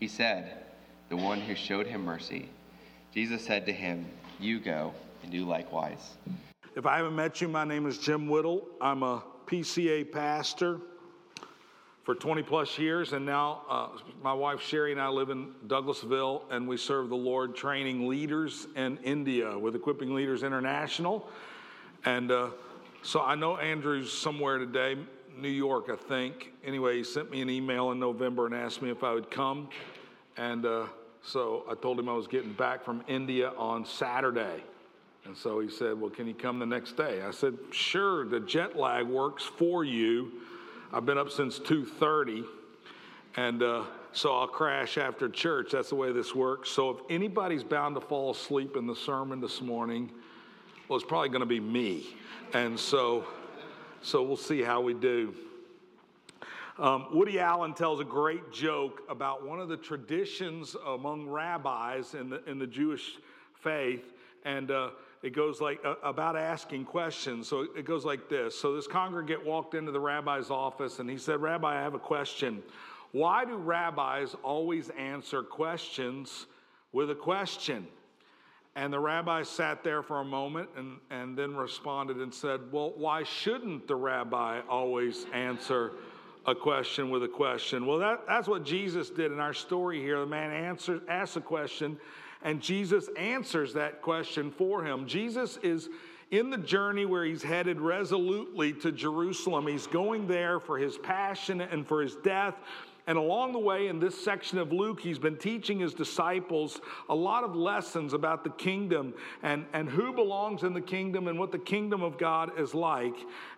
He said, The one who showed him mercy. Jesus said to him, You go and do likewise. If I haven't met you, my name is Jim Whittle. I'm a PCA pastor for 20 plus years, and now uh, my wife Sherry and I live in Douglasville, and we serve the Lord training leaders in India with Equipping Leaders International. And uh, so I know Andrew's somewhere today, New York, I think. Anyway, he sent me an email in November and asked me if I would come. And uh, so I told him I was getting back from India on Saturday. And so he said, Well, can you come the next day? I said, Sure, the jet lag works for you. I've been up since 2:30, and uh, so I'll crash after church. That's the way this works. So if anybody's bound to fall asleep in the sermon this morning, well, it's probably going to be me. And so, so we'll see how we do. Um, Woody Allen tells a great joke about one of the traditions among rabbis in the in the Jewish faith, and. Uh, it goes like uh, about asking questions. So it goes like this. So this congregant walked into the rabbi's office and he said, Rabbi, I have a question. Why do rabbis always answer questions with a question? And the rabbi sat there for a moment and, and then responded and said, Well, why shouldn't the rabbi always answer a question with a question? Well, that, that's what Jesus did in our story here. The man answered, asked a question and Jesus answers that question for him. Jesus is in the journey where he's headed resolutely to Jerusalem. He's going there for his passion and for his death. And along the way, in this section of Luke, he's been teaching his disciples a lot of lessons about the kingdom and, and who belongs in the kingdom and what the kingdom of God is like.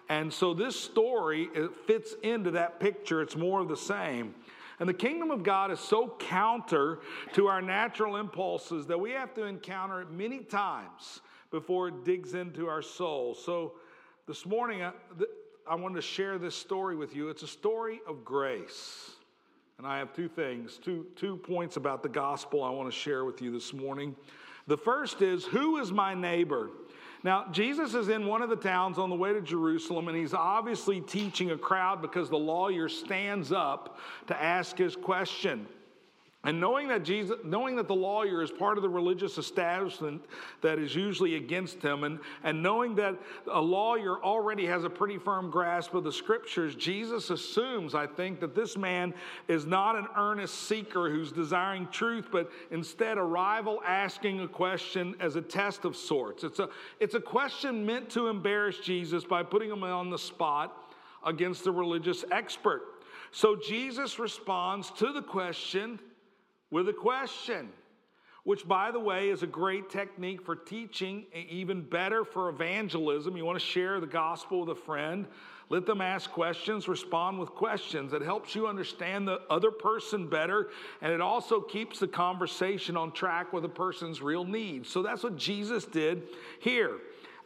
And so this story it fits into that picture. It's more of the same. And the kingdom of God is so counter to our natural impulses that we have to encounter it many times before it digs into our soul. So this morning, I, I wanted to share this story with you. It's a story of grace. And I have two things, two, two points about the gospel I want to share with you this morning. The first is Who is my neighbor? Now, Jesus is in one of the towns on the way to Jerusalem, and he's obviously teaching a crowd because the lawyer stands up to ask his question. And knowing that Jesus, knowing that the lawyer is part of the religious establishment that is usually against him, and, and knowing that a lawyer already has a pretty firm grasp of the scriptures, Jesus assumes, I think, that this man is not an earnest seeker who's desiring truth, but instead a rival asking a question as a test of sorts. It's a, it's a question meant to embarrass Jesus by putting him on the spot against the religious expert. So Jesus responds to the question with a question, which, by the way, is a great technique for teaching, even better for evangelism. You want to share the gospel with a friend, let them ask questions, respond with questions. It helps you understand the other person better, and it also keeps the conversation on track with a person's real needs. So that's what Jesus did here.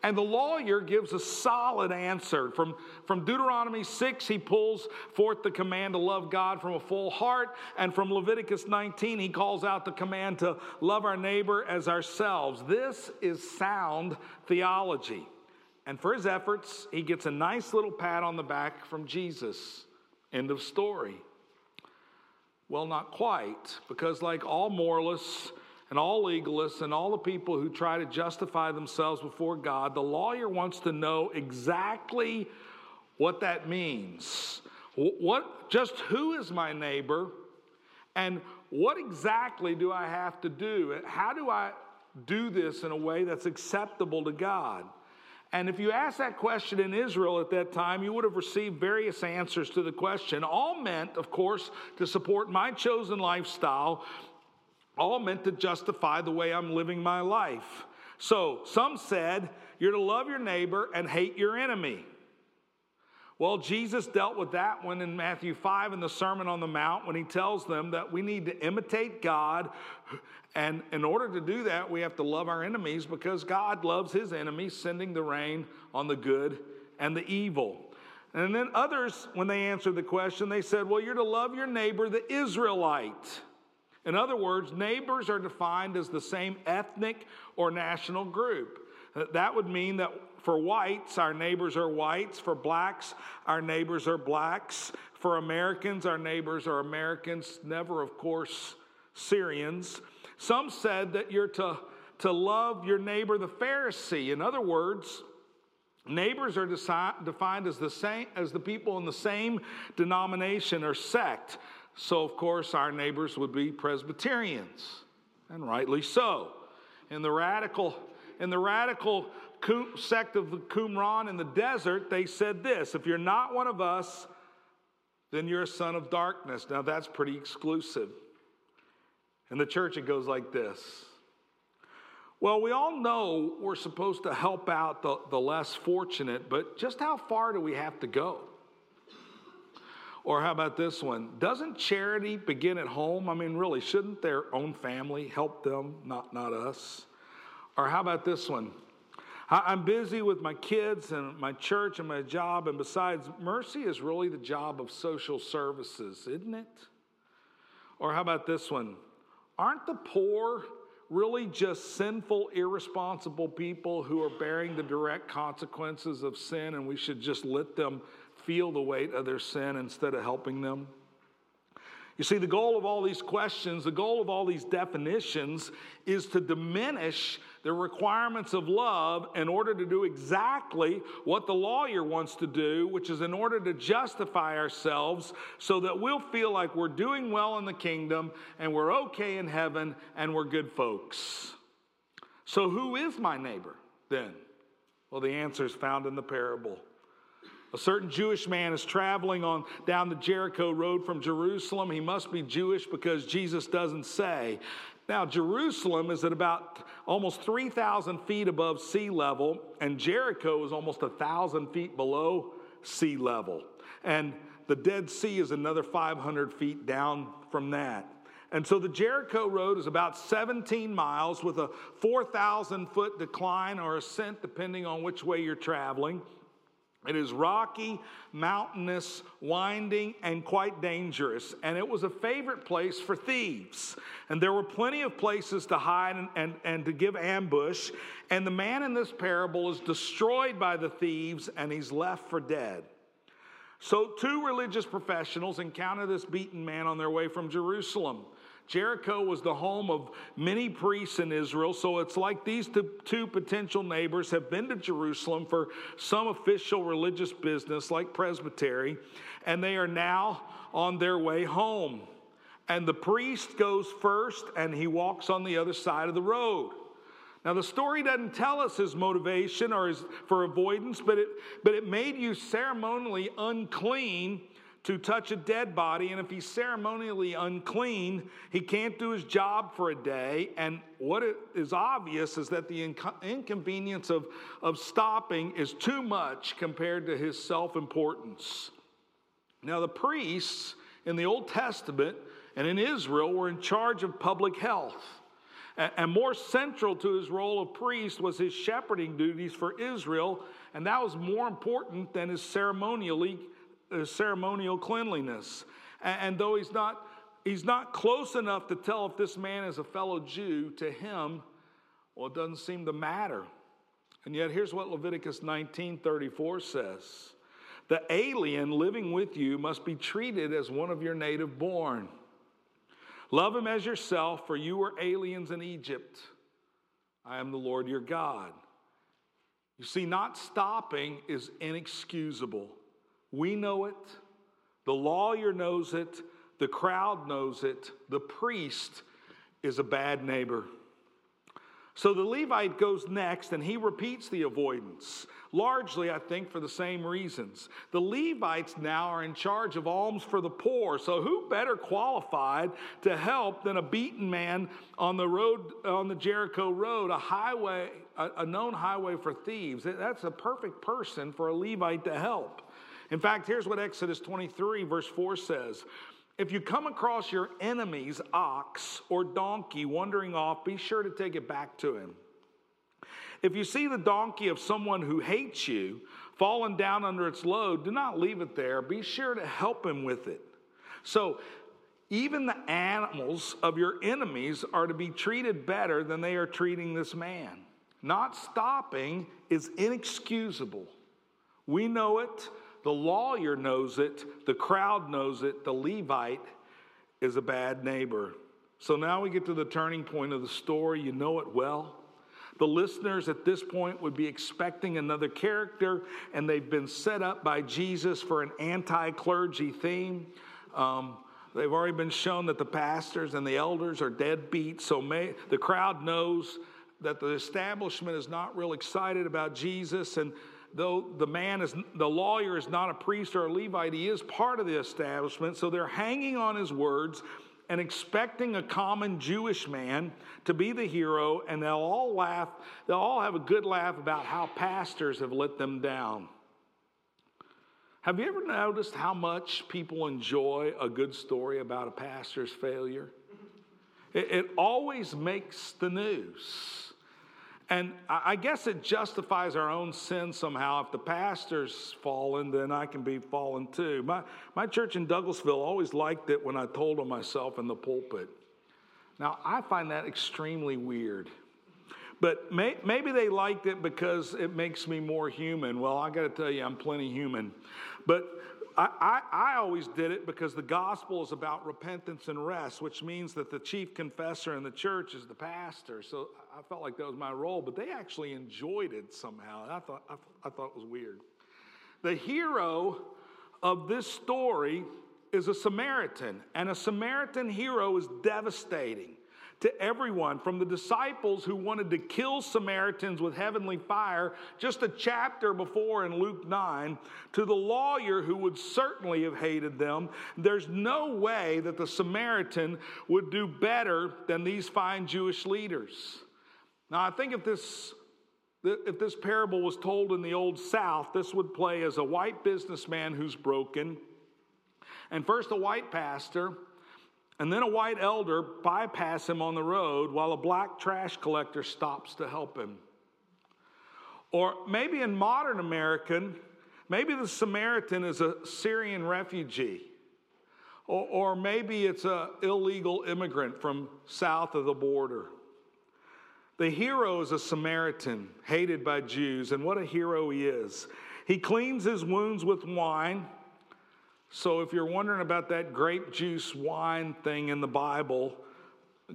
And the lawyer gives a solid answer. From, from Deuteronomy 6, he pulls forth the command to love God from a full heart. And from Leviticus 19, he calls out the command to love our neighbor as ourselves. This is sound theology. And for his efforts, he gets a nice little pat on the back from Jesus. End of story. Well, not quite, because like all moralists, and all legalists and all the people who try to justify themselves before God, the lawyer wants to know exactly what that means. What, just who is my neighbor? And what exactly do I have to do? How do I do this in a way that's acceptable to God? And if you asked that question in Israel at that time, you would have received various answers to the question, all meant, of course, to support my chosen lifestyle all meant to justify the way I'm living my life. So some said, You're to love your neighbor and hate your enemy. Well, Jesus dealt with that one in Matthew 5 in the Sermon on the Mount when he tells them that we need to imitate God. And in order to do that, we have to love our enemies because God loves his enemies, sending the rain on the good and the evil. And then others, when they answered the question, they said, Well, you're to love your neighbor, the Israelite. In other words, neighbors are defined as the same ethnic or national group. That would mean that for whites, our neighbors are whites. For blacks, our neighbors are blacks. For Americans, our neighbors are Americans. Never, of course, Syrians. Some said that you're to, to love your neighbor, the Pharisee. In other words, neighbors are defined as the same as the people in the same denomination or sect. So, of course, our neighbors would be Presbyterians, and rightly so. In the radical, in the radical sect of the Qumran in the desert, they said this if you're not one of us, then you're a son of darkness. Now, that's pretty exclusive. In the church, it goes like this. Well, we all know we're supposed to help out the, the less fortunate, but just how far do we have to go? Or how about this one? Doesn't charity begin at home? I mean, really, shouldn't their own family help them, not, not us? Or how about this one? I'm busy with my kids and my church and my job, and besides, mercy is really the job of social services, isn't it? Or how about this one? Aren't the poor really just sinful, irresponsible people who are bearing the direct consequences of sin, and we should just let them feel the weight of their sin instead of helping them? You see, the goal of all these questions, the goal of all these definitions is to diminish the requirements of love in order to do exactly what the lawyer wants to do, which is in order to justify ourselves so that we'll feel like we're doing well in the kingdom and we're okay in heaven and we're good folks. So, who is my neighbor then? Well, the answer is found in the parable. A certain Jewish man is traveling on down the Jericho road from Jerusalem. He must be Jewish because Jesus doesn't say. Now, Jerusalem is at about almost 3,000 feet above sea level, and Jericho is almost 1,000 feet below sea level. And the Dead Sea is another 500 feet down from that. And so the Jericho Road is about 17 miles with a 4,000 foot decline or ascent, depending on which way you're traveling. It is rocky, mountainous, winding, and quite dangerous. And it was a favorite place for thieves. And there were plenty of places to hide and, and, and to give ambush. And the man in this parable is destroyed by the thieves and he's left for dead. So, two religious professionals encounter this beaten man on their way from Jerusalem. Jericho was the home of many priests in Israel, so it's like these two potential neighbors have been to Jerusalem for some official religious business like presbytery, and they are now on their way home. And the priest goes first and he walks on the other side of the road. Now, the story doesn't tell us his motivation or his, for avoidance, but it, but it made you ceremonially unclean to touch a dead body, and if he's ceremonially unclean, he can't do his job for a day. And what is obvious is that the inconvenience of, of stopping is too much compared to his self importance. Now, the priests in the Old Testament and in Israel were in charge of public health. And more central to his role of priest was his shepherding duties for Israel, and that was more important than his ceremonially, his ceremonial cleanliness. And though he's not, he's not close enough to tell if this man is a fellow Jew, to him, well, it doesn't seem to matter. And yet, here's what Leviticus 19:34 says: "The alien living with you must be treated as one of your native born." Love him as yourself, for you were aliens in Egypt. I am the Lord your God. You see, not stopping is inexcusable. We know it, the lawyer knows it, the crowd knows it, the priest is a bad neighbor. So the Levite goes next and he repeats the avoidance, largely, I think, for the same reasons. The Levites now are in charge of alms for the poor, so who better qualified to help than a beaten man on the road, on the Jericho Road, a highway, a, known highway for thieves? That's a perfect person for a Levite to help. In fact, here's what Exodus 23, verse 4 says if you come across your enemy's ox or donkey wandering off, be sure to take it back to him. If you see the donkey of someone who hates you fallen down under its load, do not leave it there. Be sure to help him with it. So, even the animals of your enemies are to be treated better than they are treating this man. Not stopping is inexcusable. We know it. The lawyer knows it, the crowd knows it, the Levite is a bad neighbor. So now we get to the turning point of the story. You know it well. The listeners at this point would be expecting another character, and they've been set up by Jesus for an anti clergy theme. Um, they've already been shown that the pastors and the elders are deadbeats, so may, the crowd knows that the establishment is not real excited about Jesus, and though the man is, the lawyer is not a priest or a Levite, he is part of the establishment. So they're hanging on his words and expecting a common Jewish man to be the hero, and they'll all laugh, they'll all have a good laugh about how pastors have let them down. Have you ever noticed how much people enjoy a good story about a pastor's failure? It, it always makes the news. And I guess it justifies our own sin somehow. If the pastor's fallen, then I can be fallen too. My, my church in Douglasville always liked it when I told on myself in the pulpit. Now, I find that extremely weird. But may, maybe they liked it because it makes me more human. Well, I got to tell you, I'm plenty human. But I, I, always did it because the gospel is about repentance and rest, which means that the chief confessor in the church is the pastor. So I felt like that was my role, but they actually enjoyed it somehow. I thought, I, I thought it was weird. The hero of this story is a Samaritan, and a Samaritan hero is devastating to everyone, from the disciples who wanted to kill Samaritans with heavenly fire just a chapter before in Luke 9, to the lawyer who would certainly have hated them. There's no way that the Samaritan would do better than these fine Jewish leaders. Now, I think if this if this parable was told in the Old South, this would play as a white businessman who's broken, and first a white pastor, and then a white elder bypass him on the road while a black trash collector stops to help him. Or maybe in modern American, maybe the Samaritan is a Syrian refugee. Or, or maybe it's an illegal immigrant from south of the border. The hero is a Samaritan, hated by Jews, and what a hero he is. He cleans his wounds with wine so, if you're wondering about that grape juice wine thing in the Bible,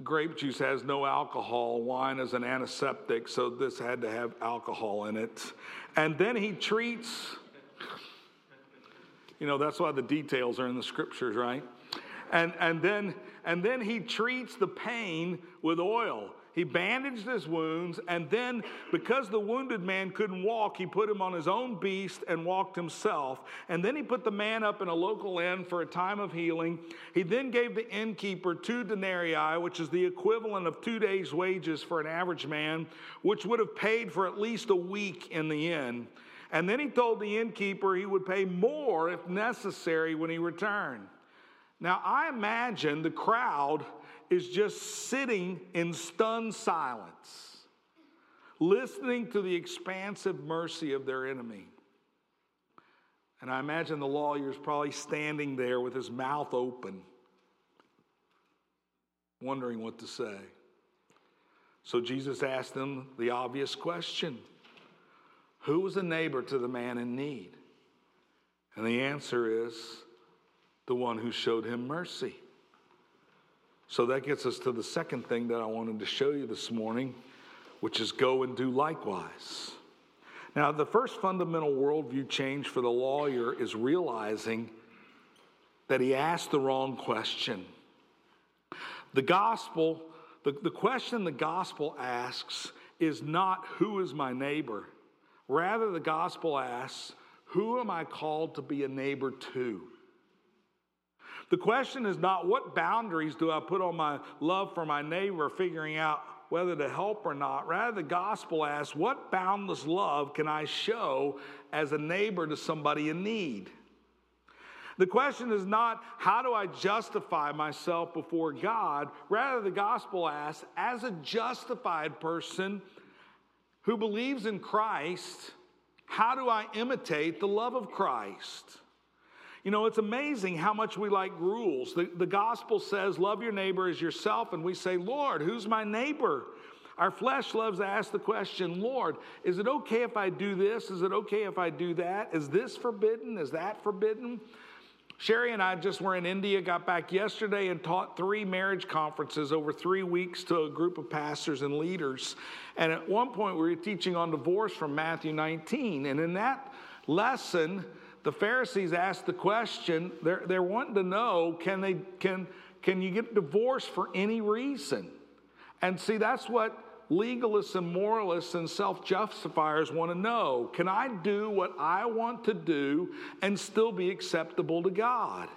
grape juice has no alcohol. Wine is an antiseptic, so this had to have alcohol in it. And then he treats, you know, that's why the details are in the scriptures, right? And, and, then, and then he treats the pain with oil. He bandaged his wounds, and then, because the wounded man couldn't walk, he put him on his own beast and walked himself. And then he put the man up in a local inn for a time of healing. He then gave the innkeeper two denarii, which is the equivalent of two days' wages for an average man, which would have paid for at least a week in the inn. And then he told the innkeeper he would pay more if necessary when he returned. Now, I imagine the crowd is just sitting in stunned silence, listening to the expansive mercy of their enemy. And I imagine the lawyer's probably standing there with his mouth open, wondering what to say. So Jesus asked them the obvious question Who was a neighbor to the man in need? And the answer is the one who showed him mercy. So that gets us to the second thing that I wanted to show you this morning, which is go and do likewise. Now, the first fundamental worldview change for the lawyer is realizing that he asked the wrong question. The gospel, the, the question the gospel asks is not who is my neighbor. Rather, the gospel asks, who am I called to be a neighbor to? The question is not what boundaries do I put on my love for my neighbor, figuring out whether to help or not. Rather, the gospel asks, What boundless love can I show as a neighbor to somebody in need? The question is not, How do I justify myself before God? Rather, the gospel asks, As a justified person who believes in Christ, how do I imitate the love of Christ? You know, it's amazing how much we like rules. The, the gospel says, Love your neighbor as yourself. And we say, Lord, who's my neighbor? Our flesh loves to ask the question, Lord, is it okay if I do this? Is it okay if I do that? Is this forbidden? Is that forbidden? Sherry and I just were in India, got back yesterday, and taught three marriage conferences over three weeks to a group of pastors and leaders. And at one point, we were teaching on divorce from Matthew 19. And in that lesson, the Pharisees asked the question, they're, they're wanting to know can, they, can, can you get divorced for any reason? And see, that's what legalists and moralists and self justifiers want to know. Can I do what I want to do and still be acceptable to God?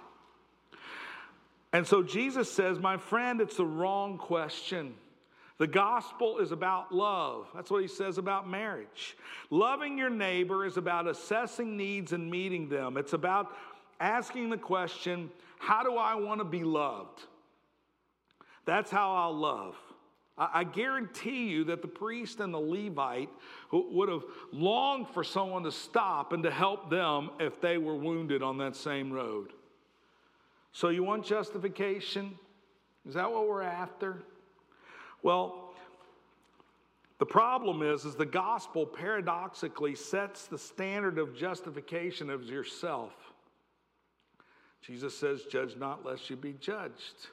And so Jesus says, My friend, it's the wrong question. The gospel is about love. That's what he says about marriage. Loving your neighbor is about assessing needs and meeting them. It's about asking the question, How do I want to be loved? That's how I'll love. I guarantee you that the priest and the Levite would have longed for someone to stop and to help them if they were wounded on that same road. So, you want justification? Is that what we're after? Well, the problem is, is the gospel paradoxically sets the standard of justification of yourself. Jesus says, Judge not lest you be judged.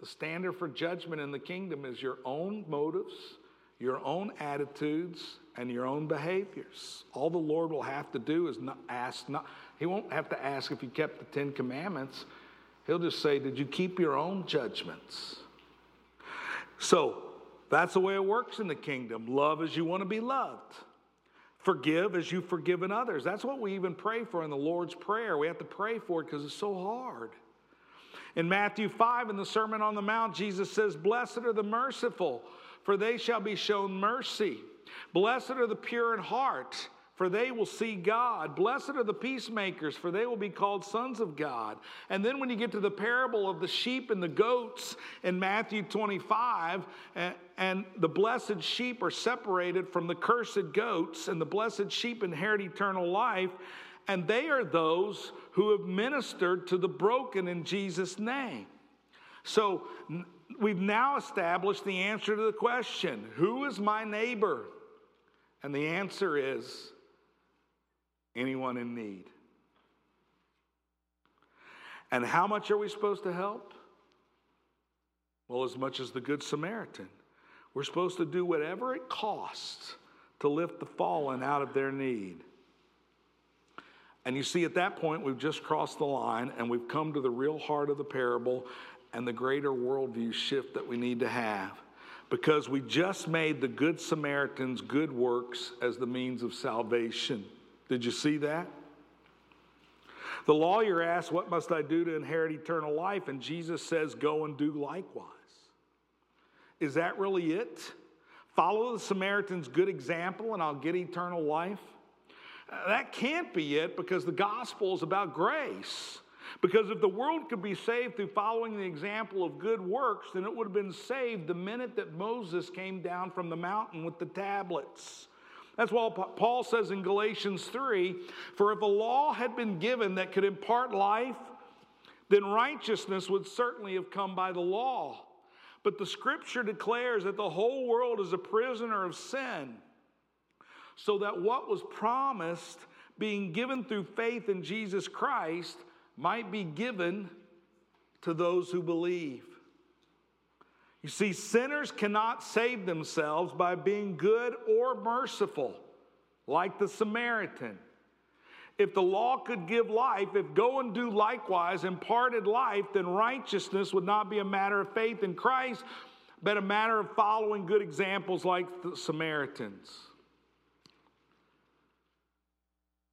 The standard for judgment in the kingdom is your own motives, your own attitudes, and your own behaviors. All the Lord will have to do is not ask, not, He won't have to ask if you kept the Ten Commandments. He'll just say, Did you keep your own judgments? So that's the way it works in the kingdom. Love as you want to be loved. Forgive as you've forgiven others. That's what we even pray for in the Lord's Prayer. We have to pray for it because it's so hard. In Matthew 5, in the Sermon on the Mount, Jesus says, Blessed are the merciful, for they shall be shown mercy. Blessed are the pure in heart for they will see God. Blessed are the peacemakers, for they will be called sons of God. And then when you get to the parable of the sheep and the goats in Matthew 25, and, the blessed sheep are separated from the cursed goats, and the blessed sheep inherit eternal life, and they are those who have ministered to the broken in Jesus' name. So we've now established the answer to the question who is my neighbor? And the answer is anyone in need. And how much are we supposed to help? Well, as much as the Good Samaritan. We're supposed to do whatever it costs to lift the fallen out of their need. And you see, at that point, we've just crossed the line and we've come to the real heart of the parable and the greater worldview shift that we need to have. Because we just made the Good Samaritans' good works as the means of salvation. Did you see that? The lawyer asks, What must I do to inherit eternal life? And Jesus says, Go and do likewise. Is that really it? Follow the Samaritan's good example and I'll get eternal life? That can't be it because the gospel is about grace. Because if the world could be saved through following the example of good works, then it would have been saved the minute that Moses came down from the mountain with the tablets. That's why Paul says in Galatians 3 For if a law had been given that could impart life, then righteousness would certainly have come by the law. But the scripture declares that the whole world is a prisoner of sin, so that what was promised, being given through faith in Jesus Christ, might be given to those who believe. You see, sinners cannot save themselves by being good or merciful, like the Samaritan. If the law could give life, if go and do likewise imparted life, then righteousness would not be a matter of faith in Christ, but a matter of following good examples like the Samaritans.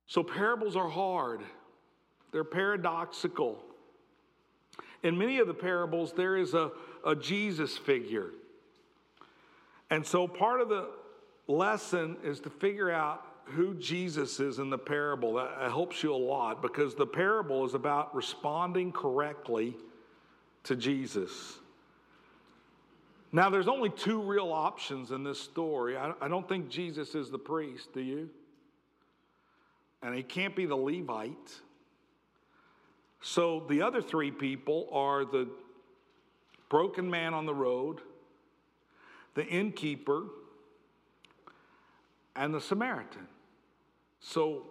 So parables are hard. They're paradoxical. In many of the parables, there is a, a Jesus figure. And so part of the lesson is to figure out who Jesus is in the parable. That helps you a lot because the parable is about responding correctly to Jesus. Now, there's only two real options in this story. I, I don't think Jesus is the priest, do you? And he can't be the Levite. So the other three people are the broken man on the road, the innkeeper, and the Samaritan. So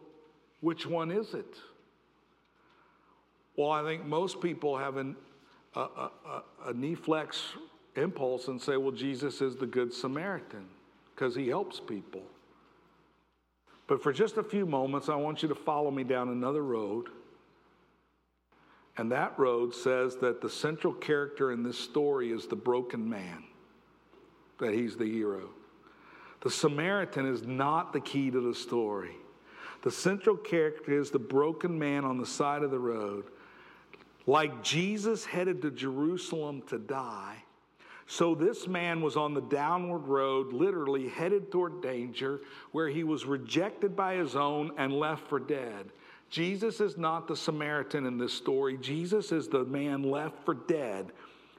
which one is it? Well, I think most people have an, a, a, a, a knee flex impulse and say, well, Jesus is the Good Samaritan because he helps people. But for just a few moments, I want you to follow me down another road and that road says that the central character in this story is the broken man, that he's the hero. The Samaritan is not the key to the story. The central character is the broken man on the side of the road. Like Jesus headed to Jerusalem to die, so this man was on the downward road, literally headed toward danger, where he was rejected by his own and left for dead. Jesus is not the Samaritan in this story. Jesus is the man left for dead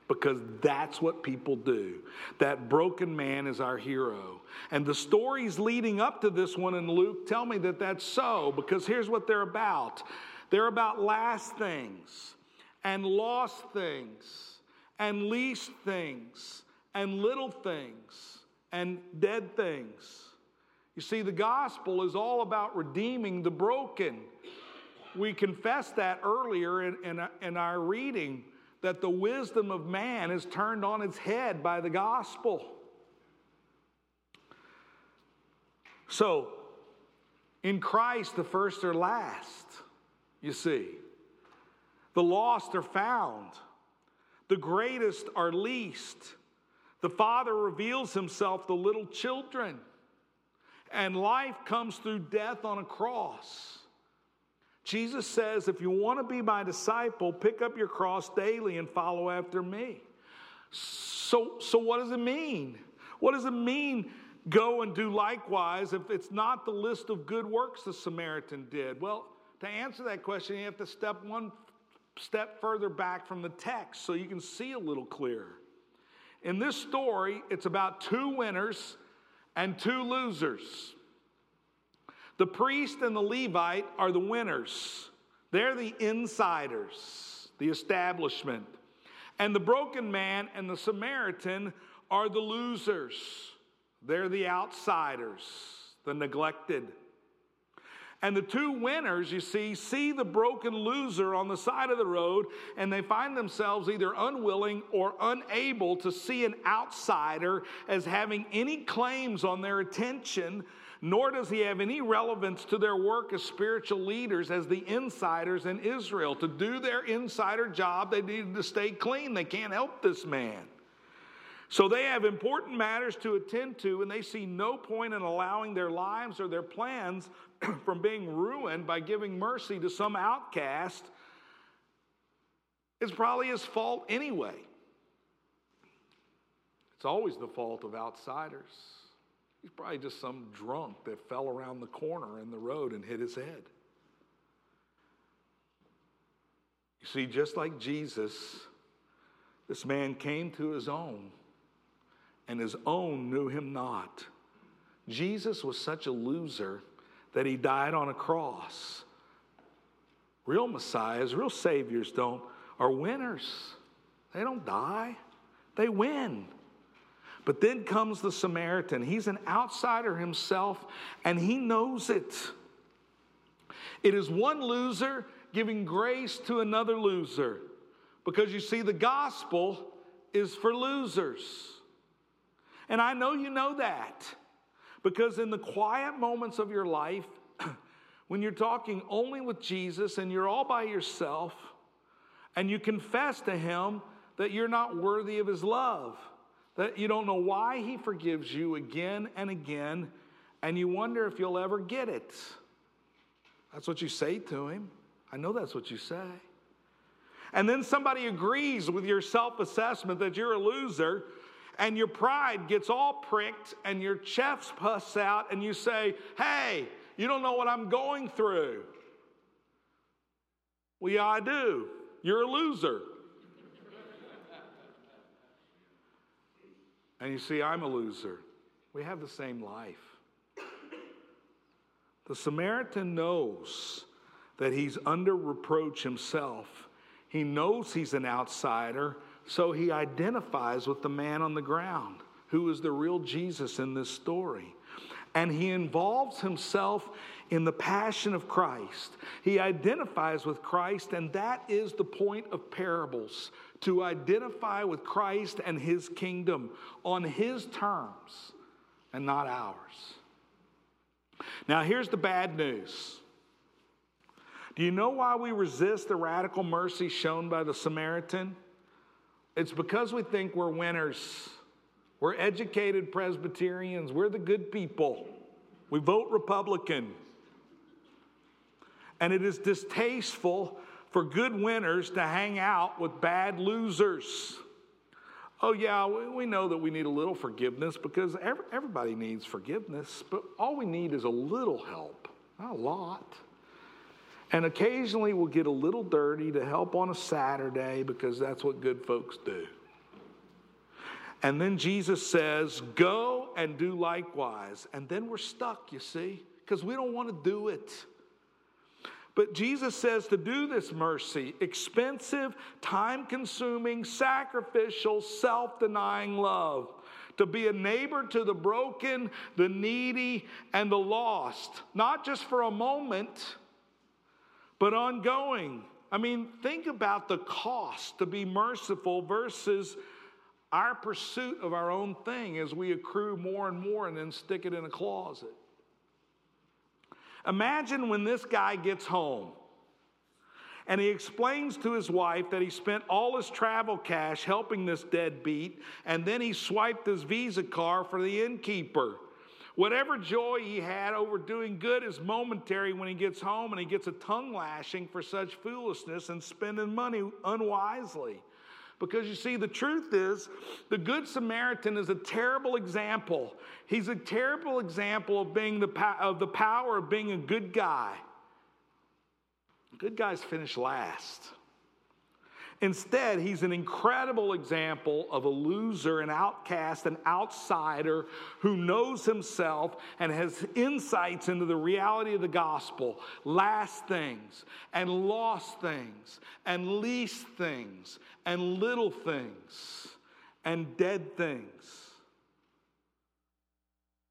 because that's what people do. That broken man is our hero. And the stories leading up to this one in Luke tell me that that's so because here's what they're about they're about last things and lost things and least things and little things and dead things. You see, the gospel is all about redeeming the broken. We confessed that earlier in, in, in, our reading that the wisdom of man is turned on its head by the gospel. So, in Christ, the first are last, you see. The lost are found, the greatest are least. The Father reveals himself to little children. And life comes through death on a cross. Jesus says, if you want to be my disciple, pick up your cross daily and follow after me. So, so what does it mean? What does it mean, go and do likewise, if it's not the list of good works the Samaritan did? Well, to answer that question, you have to step one step further back from the text so you can see a little clearer. In this story, it's about two winners and two losers. The priest and the Levite are the winners, they're the insiders, the establishment. And the broken man and the Samaritan are the losers, they're the outsiders, the neglected. And the two winners, you see, see the broken loser on the side of the road, and they find themselves either unwilling or unable to see an outsider as having any claims on their attention, nor does he have any relevance to their work as spiritual leaders, as the insiders in Israel. To do their insider job, they needed to stay clean. They can't help this man. So they have important matters to attend to, and they see no point in allowing their lives or their plans from being ruined by giving mercy to some outcast. It's probably his fault anyway. It's always the fault of outsiders. He's probably just some drunk that fell around the corner in the road and hit his head. You see, just like Jesus, this man came to his own, and his own knew him not. Jesus was such a loser that he died on a cross. Real messiahs, real saviors don't are winners. They don't die. They win. But then comes the Samaritan. He's an outsider himself and he knows it. It is one loser giving grace to another loser. Because you see, the gospel is for losers. And I know you know that. Because in the quiet moments of your life, when you're talking only with Jesus and you're all by yourself, and you confess to Him that you're not worthy of His love, that you don't know why He forgives you again and again, and you wonder if you'll ever get it. That's what you say to Him. I know that's what you say. And then somebody agrees with your self assessment that you're a loser, and your pride gets all pricked, and your chest puffs out, and you say, Hey, you don't know what I'm going through. Well, yeah, I do. You're a loser. And you see, I'm a loser. We have the same life. The Samaritan knows that he's under reproach himself. He knows he's an outsider, so he identifies with the man on the ground, who is the real Jesus in this story. And he involves himself in the passion of Christ. He identifies with Christ, and that is the point of parables to identify with Christ and his kingdom on his terms and not ours. Now, here's the bad news do you know why we resist the radical mercy shown by the Samaritan? It's because we think we're winners. We're educated Presbyterians. We're the good people. We vote Republican. And it is distasteful for good winners to hang out with bad losers. Oh, yeah, we know that we need a little forgiveness because everybody needs forgiveness, but all we need is a little help, not a lot. And occasionally we'll get a little dirty to help on a Saturday because that's what good folks do. And then Jesus says, Go and do likewise. And then we're stuck, you see, because we don't want to do it. But Jesus says to do this mercy, expensive, time consuming, sacrificial, self denying love, to be a neighbor to the broken, the needy, and the lost, not just for a moment but ongoing. I mean, think about the cost to be merciful versus our pursuit of our own thing as we accrue more and more and then stick it in a closet. Imagine when this guy gets home and he explains to his wife that he spent all his travel cash helping this deadbeat and then he swiped his Visa card for the innkeeper. Whatever joy he had over doing good is momentary when he gets home and he gets a tongue lashing for such foolishness and spending money unwisely. Because you see, the truth is, the Good Samaritan is a terrible example. He's a terrible example of, being the, of the power of being a good guy. Good guys finish last. Instead, he's an incredible example of a loser, an outcast, an outsider who knows himself and has insights into the reality of the gospel, last things, and lost things, and least things, and little things, and dead things.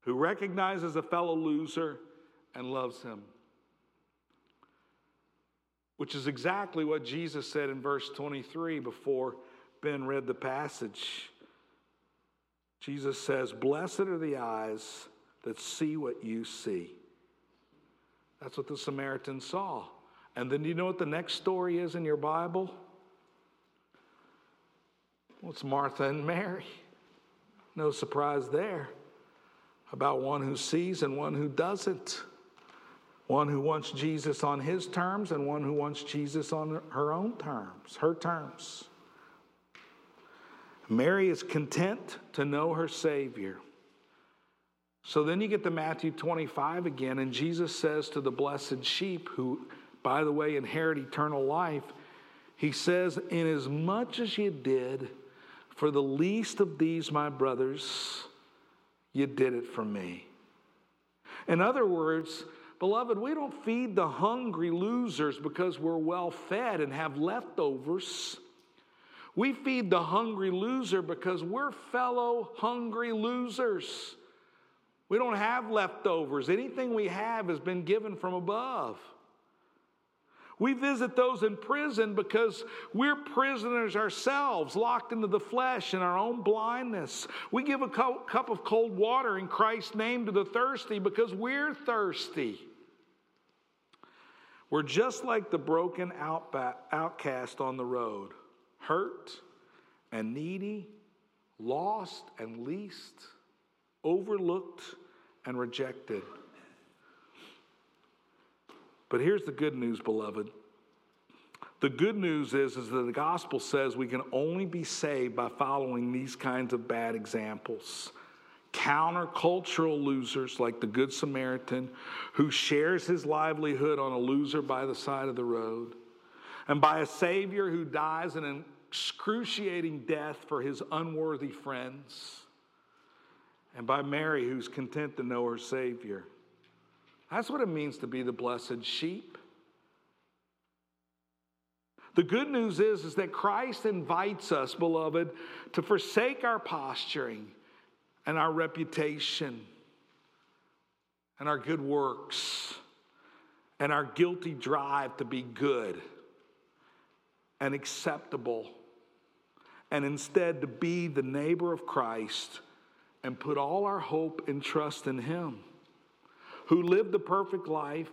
Who recognizes a fellow loser and loves him which is exactly what Jesus said in verse 23 before Ben read the passage. Jesus says, Blessed are the eyes that see what you see. That's what the Samaritan saw. And then you know what the next story is in your Bible? Well, it's Martha and Mary. No surprise there about one who sees and one who doesn't. One who wants Jesus on his terms and one who wants Jesus on her own terms, her terms. Mary is content to know her Savior. So then you get to Matthew 25 again, and Jesus says to the blessed sheep, who, by the way, inherit eternal life, He says, Inasmuch as you did for the least of these, my brothers, you did it for me. In other words, beloved, we don't feed the hungry losers because we're well fed and have leftovers. We feed the hungry loser because we're fellow hungry losers. We don't have leftovers. Anything we have has been given from above. We visit those in prison because we're prisoners ourselves, locked into the flesh in our own blindness. We give a cup of cold water in Christ's name to the thirsty because we're thirsty. We're just like the broken outcast on the road, hurt and needy, lost and least, overlooked and rejected. But here's the good news, beloved. The good news is, is that the gospel says we can only be saved by following these kinds of bad examples. Countercultural losers like the Good Samaritan who shares his livelihood on a loser by the side of the road, and by a Savior who dies an excruciating death for his unworthy friends, and by Mary who's content to know her Savior. That's what it means to be the blessed sheep. The good news is, is that Christ invites us, beloved, to forsake our posturing and our reputation and our good works and our guilty drive to be good and acceptable and instead to be the neighbor of Christ and put all our hope and trust in Him who lived the perfect life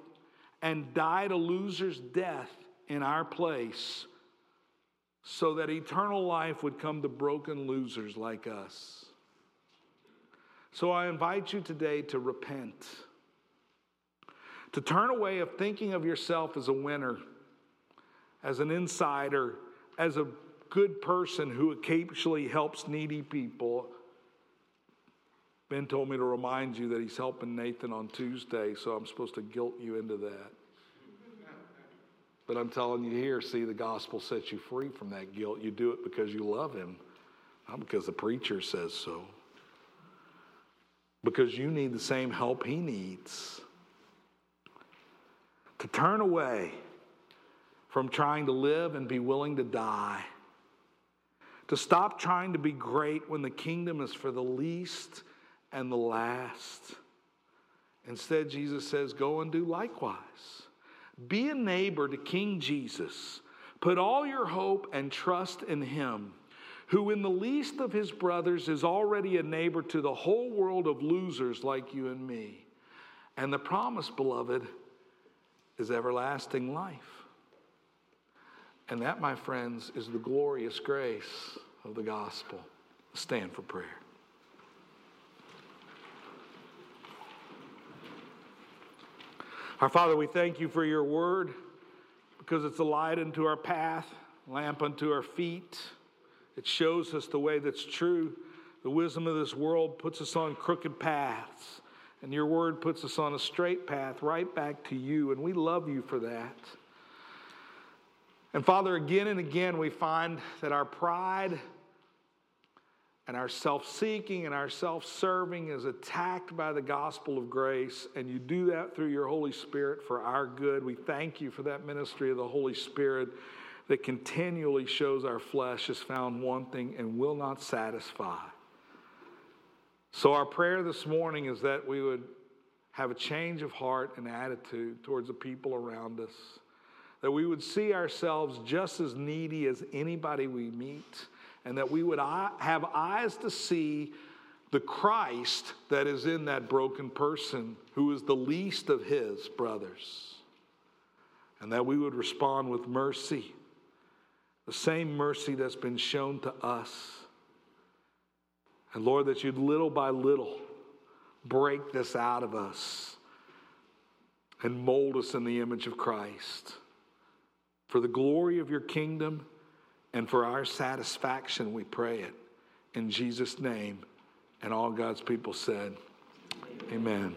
and died a loser's death in our place so that eternal life would come to broken losers like us. So I invite you today to repent, to turn away of thinking of yourself as a winner, as an insider, as a good person who occasionally helps needy people, Ben told me to remind you that he's helping Nathan on Tuesday, so I'm supposed to guilt you into that. But I'm telling you here, see, the gospel sets you free from that guilt. You do it because you love him, not because the preacher says so. Because you need the same help he needs. To turn away from trying to live and be willing to die. To stop trying to be great when the kingdom is for the least and the last. Instead, Jesus says, Go and do likewise. Be a neighbor to King Jesus. Put all your hope and trust in him, who, in the least of his brothers, is already a neighbor to the whole world of losers like you and me. And the promise, beloved, is everlasting life. And that, my friends, is the glorious grace of the gospel. Stand for prayer. Our Father, we thank you for your word because it's a light unto our path, lamp unto our feet. It shows us the way that's true. The wisdom of this world puts us on crooked paths, and your word puts us on a straight path right back to you, and we love you for that. And Father, again and again, we find that our pride and our self seeking and our self serving is attacked by the gospel of grace, and you do that through your Holy Spirit for our good. We thank you for that ministry of the Holy Spirit that continually shows our flesh is found wanting and will not satisfy. So, our prayer this morning is that we would have a change of heart and attitude towards the people around us, that we would see ourselves just as needy as anybody we meet and that we would have eyes to see the Christ that is in that broken person who is the least of his brothers. And that we would respond with mercy, the same mercy that's been shown to us. And Lord, that you'd little by little break this out of us and mold us in the image of Christ. For the glory of your kingdom and for our satisfaction, we pray it in Jesus' name. And all God's people said, Amen. Amen.